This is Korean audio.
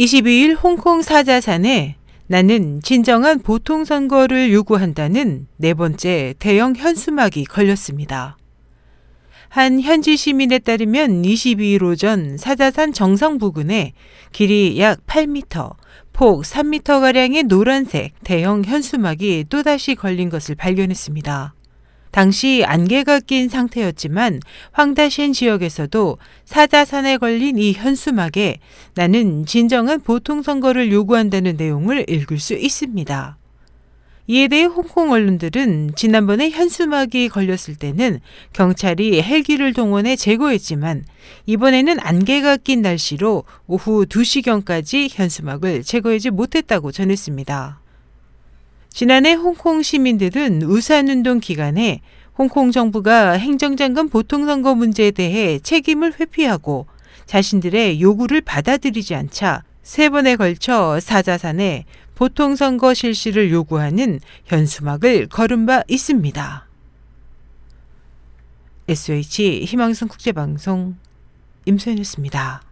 22일 홍콩 사자산에 나는 진정한 보통 선거를 요구한다는 네 번째 대형 현수막이 걸렸습니다. 한 현지 시민에 따르면 22일 오전 사자산 정상 부근에 길이 약 8m, 폭 3m가량의 노란색 대형 현수막이 또다시 걸린 것을 발견했습니다. 당시 안개가 낀 상태였지만 황다신 지역에서도 사자산에 걸린 이 현수막에 나는 진정한 보통 선거를 요구한다는 내용을 읽을 수 있습니다. 이에 대해 홍콩 언론들은 지난번에 현수막이 걸렸을 때는 경찰이 헬기를 동원해 제거했지만 이번에는 안개가 낀 날씨로 오후 2시경까지 현수막을 제거하지 못했다고 전했습니다. 지난해 홍콩 시민들은 우산운동 기간에 홍콩 정부가 행정장관 보통선거 문제에 대해 책임을 회피하고 자신들의 요구를 받아들이지 않자 세 번에 걸쳐 사자산에 보통선거 실시를 요구하는 현수막을 걸은 바 있습니다. SH 희망성 국제방송 임소연이었습니다.